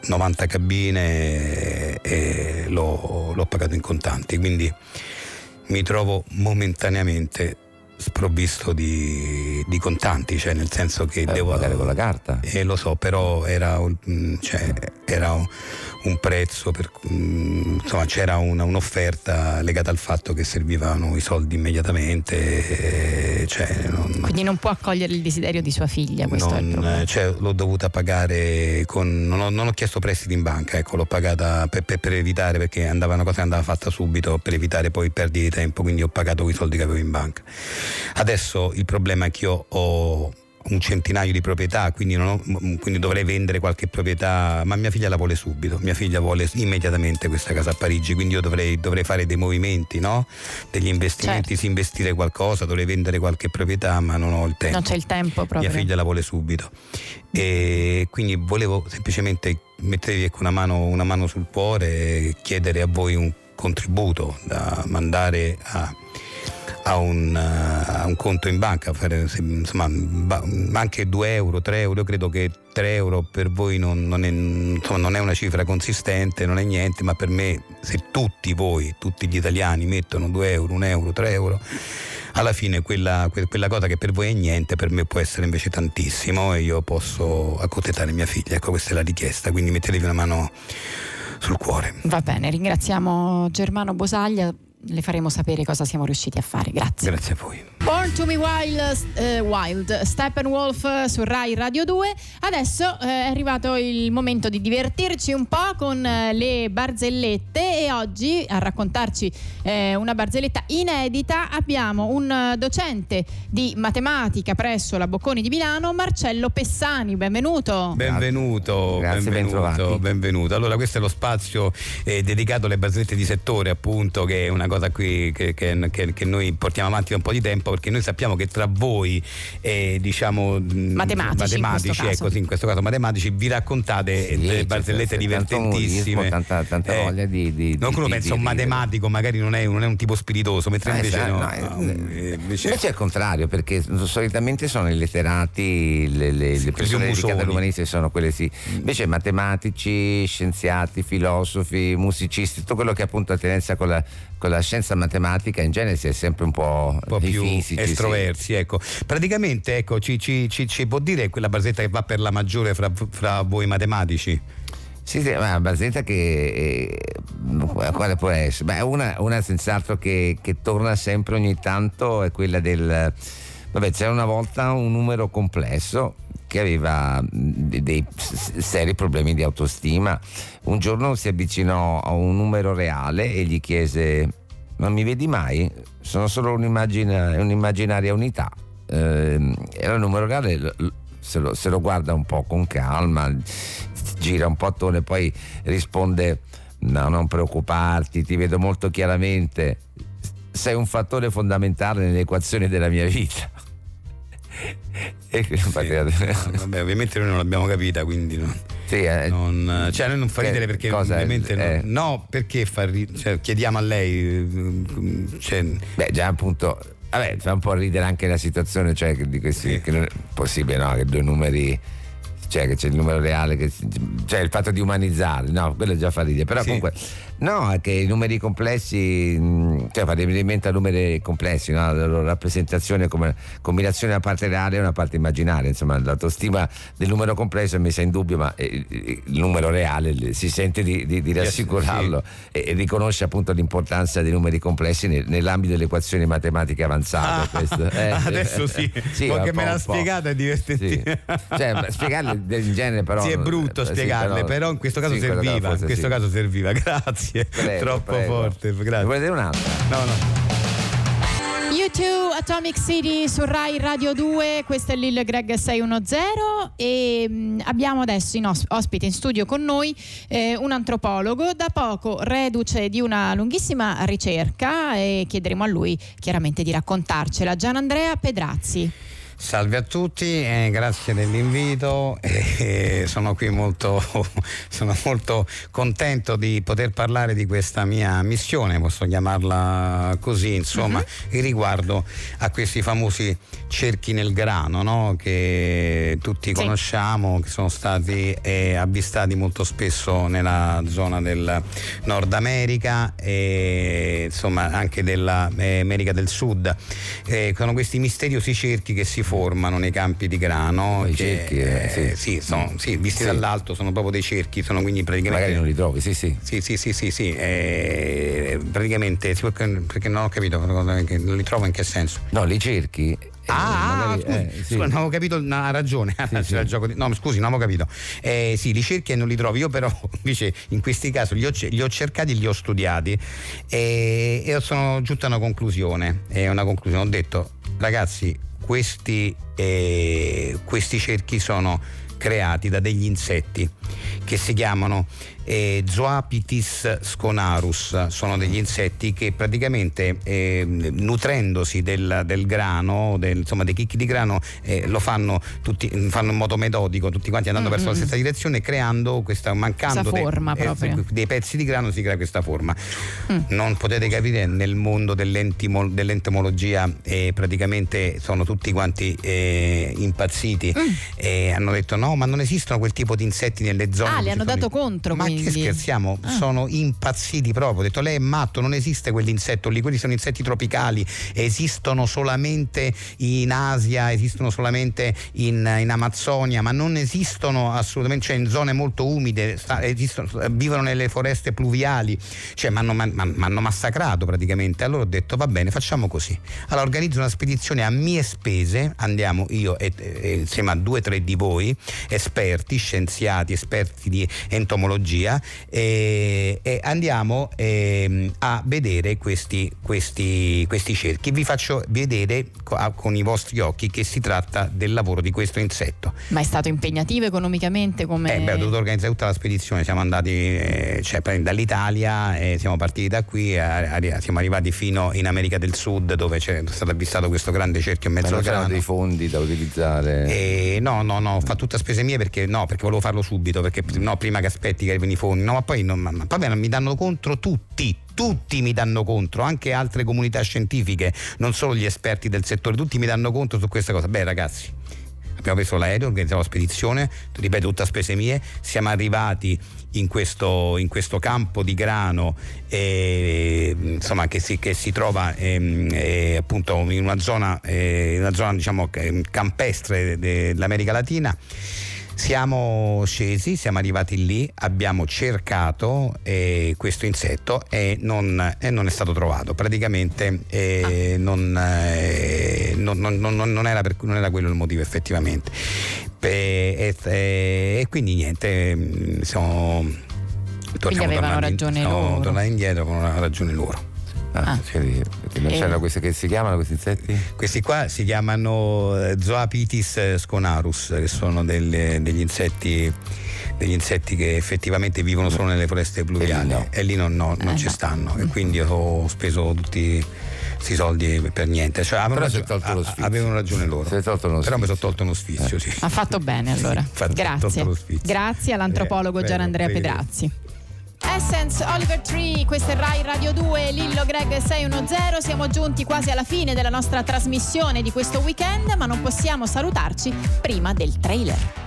90 cabine e l'ho, l'ho pagato in contanti, quindi mi trovo momentaneamente sprovvisto di, di contanti, cioè nel senso che devo pagare con la carta. Eh, lo so, però era, un- mm, cioè, era un, prezzo, per, mm, insomma c'era una- un'offerta legata al fatto che servivano i soldi immediatamente, eh, cioè, non, quindi non può accogliere il desiderio di sua figlia questo è il non, problema eh, cioè, l'ho dovuta pagare con. Non ho, non ho chiesto prestiti in banca, ecco, l'ho pagata per, per- per evitare, perché andava una cosa che andava fatta subito, per evitare poi perdite di tempo, quindi ho pagato quei soldi che avevo in banca. Adesso il problema è che io ho un centinaio di proprietà, quindi, non ho- quindi dovrei vendere qualche proprietà, ma mia figlia la vuole subito, mia figlia vuole immediatamente questa casa a Parigi, quindi io dovrei, dovrei fare dei movimenti, no? degli investimenti, Certo. sì, investire qualcosa, dovrei vendere qualche proprietà, ma non ho il tempo. non c'è il tempo proprio Mia figlia la vuole subito. E quindi volevo semplicemente mettervi ecco, una, mano, una mano sul cuore e chiedere a voi un contributo da mandare a, a un, eh, a un conto in banca, insomma, anche 2 euro, 3 euro, io credo che 3 euro per voi non, non è, insomma, non è una cifra consistente, non è niente, ma per me se tutti voi, tutti gli italiani mettono 2 euro, 1 euro, 3 euro, alla fine quella, que- quella cosa che per voi è niente, per me può essere invece tantissimo e io posso accontentare mia figlia, ecco questa è la richiesta, quindi mettetevi una mano sul cuore. Va bene, ringraziamo Germano Bosaglia, le faremo sapere cosa siamo riusciti a fare. Grazie. Grazie a voi. Born to be wild, eh, wild, Steppenwolf eh, su Rai Radio 2. Adesso eh, è arrivato il momento di divertirci un po' con eh, le barzellette e oggi a raccontarci eh, una barzelletta inedita abbiamo un eh, docente di matematica presso la Bocconi di Milano, Marcello Pessani. Benvenuto. Benvenuto, Grazie, benvenuto, benvenuto. Allora, questo è lo spazio eh, dedicato alle barzellette di settore, appunto, che è una cosa qui che, che- che- che noi portiamo avanti da un po' di tempo, perché noi sappiamo che tra voi, eh, diciamo, mh, Matematici, in matematici, questo caso. ecco, sì, in questo caso matematici, vi raccontate Sì, delle c'è barzellette divertentissime. tanta- tanta Eh, voglia di- di- non uno di- pensa un matematico, magari non è, non è un tipo spiritoso, mentre Ah, invece esatto, no. no, eh, no, eh, invece- Invece è il contrario, perché solitamente sono i letterati, le, le- le persone dedicate all'umanistica sono quelle sì. Invece matematici, scienziati, filosofi, musicisti, tutto quello che appunto ha attinenza con la, con la scienza matematica in genere si è sempre un po', un po' più fisici, sì. estroversi, ecco. Praticamente, ecco, ci, ci- ci- ci può dire quella barzetta che va per la maggiore fra, fra voi matematici? Sì, sì, ma una barzelletta che eh, quale può essere? Beh, una, una senz'altro che, che torna sempre ogni tanto è quella del vabbè, c'era una volta un numero complesso che aveva mh, dei seri problemi di autostima. Un giorno si avvicinò a un numero reale e gli chiese: Ma mi vedi mai? Sono solo un'immagina- un'immaginaria unità. Ehm, era il numero reale, se lo, se lo guarda un po' con calma, gira un po' attorno e poi risponde: No, non preoccuparti, ti vedo molto chiaramente. Sei un fattore fondamentale nelle equazioni della mia vita. [laughs] E infatti- [laughs] Vabbè, ovviamente noi non l'abbiamo capita, quindi no. Sì, eh, Non- cioè, noi non fa ridere perché ovviamente no- Eh. no, perché fa ridere? Cioè, chiediamo a lei. eh, cioè, Beh, già appunto, vabbè, fa un po' ridere anche la situazione, cioè di questi, che non è possibile, no? Che due numeri, cioè che c'è il numero reale, che, cioè il fatto di umanizzare, no, quello già fa ridere, però Sì. comunque, no, è che i numeri complessi, mh, cioè fa riferimento a numeri complessi, no? La loro rappresentazione come combinazione una parte reale e una parte immaginaria, insomma, l'autostima del numero complesso è messa in dubbio, ma eh, il numero reale si sente di, di- di rassicurarlo e, e riconosce appunto l'importanza dei numeri complessi nel- nell'ambito delle equazioni matematiche avanzate. questo. [laughs] Eh, adesso sì, [laughs] sì, po', me l'ha spiegata è divertentissimo. Sì. Cioè, spiegarle in genere però. Sì, è brutto eh, sì, spiegarle, però, in questo caso sì, serviva. In questo sì. caso serviva, [laughs] grazie. Prego, Troppo prego. forte, grazie. Vuoi dire un'altra? No, no. U2 Atomic City su Rai Radio 2, questo è Lil Greg 610 e mh, abbiamo adesso in os- ospite in studio con noi eh, un antropologo, da poco reduce di una lunghissima ricerca e chiederemo a lui chiaramente di raccontarcela. Gian Andrea Pedrazzi. Salve a tutti, eh, grazie dell'invito. [laughs] eh, sono qui molto, [laughs] sono molto contento di poter parlare di questa mia missione, posso chiamarla così, insomma, in riguardo a questi famosi cerchi nel grano, no? che tutti conosciamo, che sono stati eh, avvistati molto spesso nella zona del Nord America e insomma anche dell'America del Sud. Eh, sono questi misteriosi cerchi che si formano nei campi di grano. I cerchi, eh, sì. sì, sono- sì, visti Sì. dall'alto sono proprio dei cerchi, sono quindi praticamente. Magari non li trovi, sì, sì. Sì, sì, sì, sì, sì, eh, praticamente sì, perché, non ho capito, non li trovo in che senso. No, li cerchi. eh, Ah, magari- scusi, eh, sì. scusa, non avevo capito, no, ha ragione. [laughs] sì. il gioco di- no, scusi, non avevo capito. Eh, sì, li cerchi e non li trovi. Io, però, [laughs] invece, in questi casi li ho, li ho cercati, li ho studiati e, e sono giunto a una conclusione. E una conclusione. Ho detto, ragazzi, questi, eh, questi cerchi sono creati da degli insetti che si chiamano eh, Zoapitis sconarus, sono degli insetti che praticamente eh, nutrendosi del, del grano, del, insomma dei chicchi di grano, eh, lo fanno, tutti, fanno in modo metodico, tutti quanti andando verso la stessa direzione, creando questa, mancando dei- forma eh, proprio. dei pezzi di grano si crea questa forma. Mm. Non potete capire nel mondo dell'entomologia eh, praticamente sono tutti quanti eh, impazziti Mm. e hanno detto no ma non esistono quel tipo di insetti nelle zone. Ah, le cui hanno dato i- contro, Ma che quindi. scherziamo? Ah. Sono impazziti proprio. Ho detto lei è matto, non esiste quell'insetto lì, quelli sono insetti tropicali, esistono solamente in Asia, esistono solamente in, in Amazzonia, ma non esistono assolutamente, cioè in zone molto umide, sta- esistono- vivono nelle foreste pluviali, cioè mi hanno massacrato praticamente. Allora ho detto va bene, facciamo così. Allora organizzo una spedizione a mie spese, andiamo io e, e insieme a due o tre di voi, esperti, scienziati, esperti di entomologia, e, e andiamo ehm, a vedere questi, questi, questi cerchi. Vi faccio vedere con i vostri occhi che si tratta del lavoro di questo insetto. Ma è stato impegnativo economicamente come... Eh, beh, ho dovuto organizzare tutta la spedizione, siamo andati eh, cioè, dall'Italia, eh, siamo partiti da qui, eh, siamo arrivati fino in America del Sud dove c'è stato avvistato questo grande cerchio in Ma mezzo al grano. dei fondi da utilizzare. Eh, no, no, no, ho fatto tutte spese mie perché no, perché volevo farlo subito, perché no, prima che aspetti che arrivino i fondi, no, ma poi non, ma, beh, mi danno contro tutti. Tutti mi danno contro, anche altre comunità scientifiche, non solo gli esperti del settore, tutti mi danno contro su questa cosa. Beh, ragazzi, abbiamo preso l'aereo, organizziamo la spedizione, ripeto, tutta spese mie, siamo arrivati in questo, in questo campo di grano eh, insomma, che, si, che si trova ehm, eh, appunto in una zona, eh, una zona diciamo, campestre de- dell'America Latina. Siamo scesi, siamo arrivati lì, abbiamo cercato eh, questo insetto e non, e non è stato trovato. Praticamente eh, non, eh, non- non- era per- non era quello il motivo effettivamente. E, quindi niente, mm, siamo, Quindi avevano tornati- ragione siamo loro. tornati indietro con una ragione loro. Ah, cioè, non Eh. c'erano questi che si chiamano questi insetti? Questi qua si chiamano eh, Zoapitis sconarus, che sono delle- degli insetti degli insetti che effettivamente vivono solo nelle foreste pluviali e lì no, no, non ci stanno e quindi ho speso tutti questi soldi per niente cioè, avevano, ragione, avevano ragione loro Si è tolto uno però mi sono tolto uno sfizio sì. Ha fatto bene [laughs] allora. Grazie. tolto lo sfizio. Grazie all'antropologo Eh, Gian Andrea. Pedrazzi. Essence, Oliver Tree, questo è Rai Radio 2, Lillo Greg 610. Siamo giunti quasi alla fine della nostra trasmissione di questo weekend, ma non possiamo salutarci prima del trailer.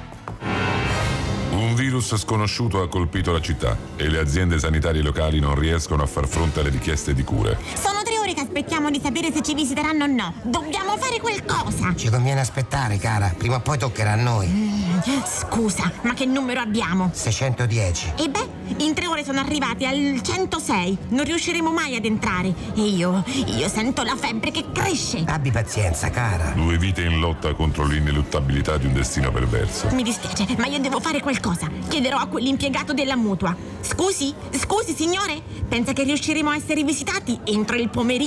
Un virus sconosciuto ha colpito la città e le aziende sanitarie locali non riescono a far fronte alle richieste di cure. Sono ore che aspettiamo di sapere se ci visiteranno o no. Dobbiamo fare qualcosa. Ci conviene aspettare, cara. Prima o poi toccherà a noi. Mm, Scusa, ma che numero abbiamo? 610. E beh, in tre ore sono arrivati al 106. Non riusciremo mai ad entrare. E io, io sento la febbre che cresce. Abbi pazienza, cara. Due vite in lotta contro l'ineluttabilità di un destino perverso. Mi dispiace, ma io devo fare qualcosa. Chiederò a quell'impiegato della mutua. Scusi, scusi signore, pensa che riusciremo a essere visitati entro il pomeriggio?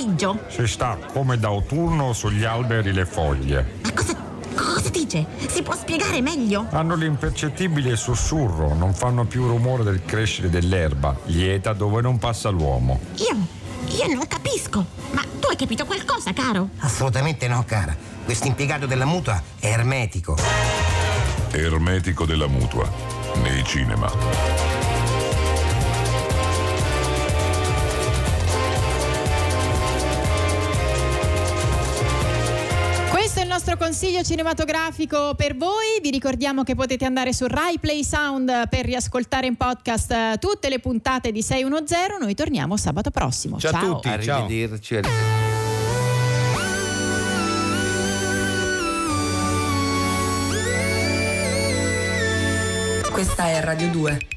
Si sta come d'autunno sugli alberi le foglie. Cosa dice? Si può spiegare meglio? Hanno l'impercettibile sussurro, non fanno più rumore del crescere dell'erba, lieta dove non passa l'uomo. Io, io non capisco. Ma tu hai capito qualcosa, caro? Assolutamente no, cara. Questo impiegato della mutua è ermetico. Ermetico della mutua. Nei cinema. Nostro consiglio cinematografico per voi. Vi ricordiamo che potete andare su Rai Play Sound per riascoltare in podcast eh, tutte le puntate di 610. Noi torniamo sabato prossimo. Ciao. Arrivederci. Questa è Radio 2.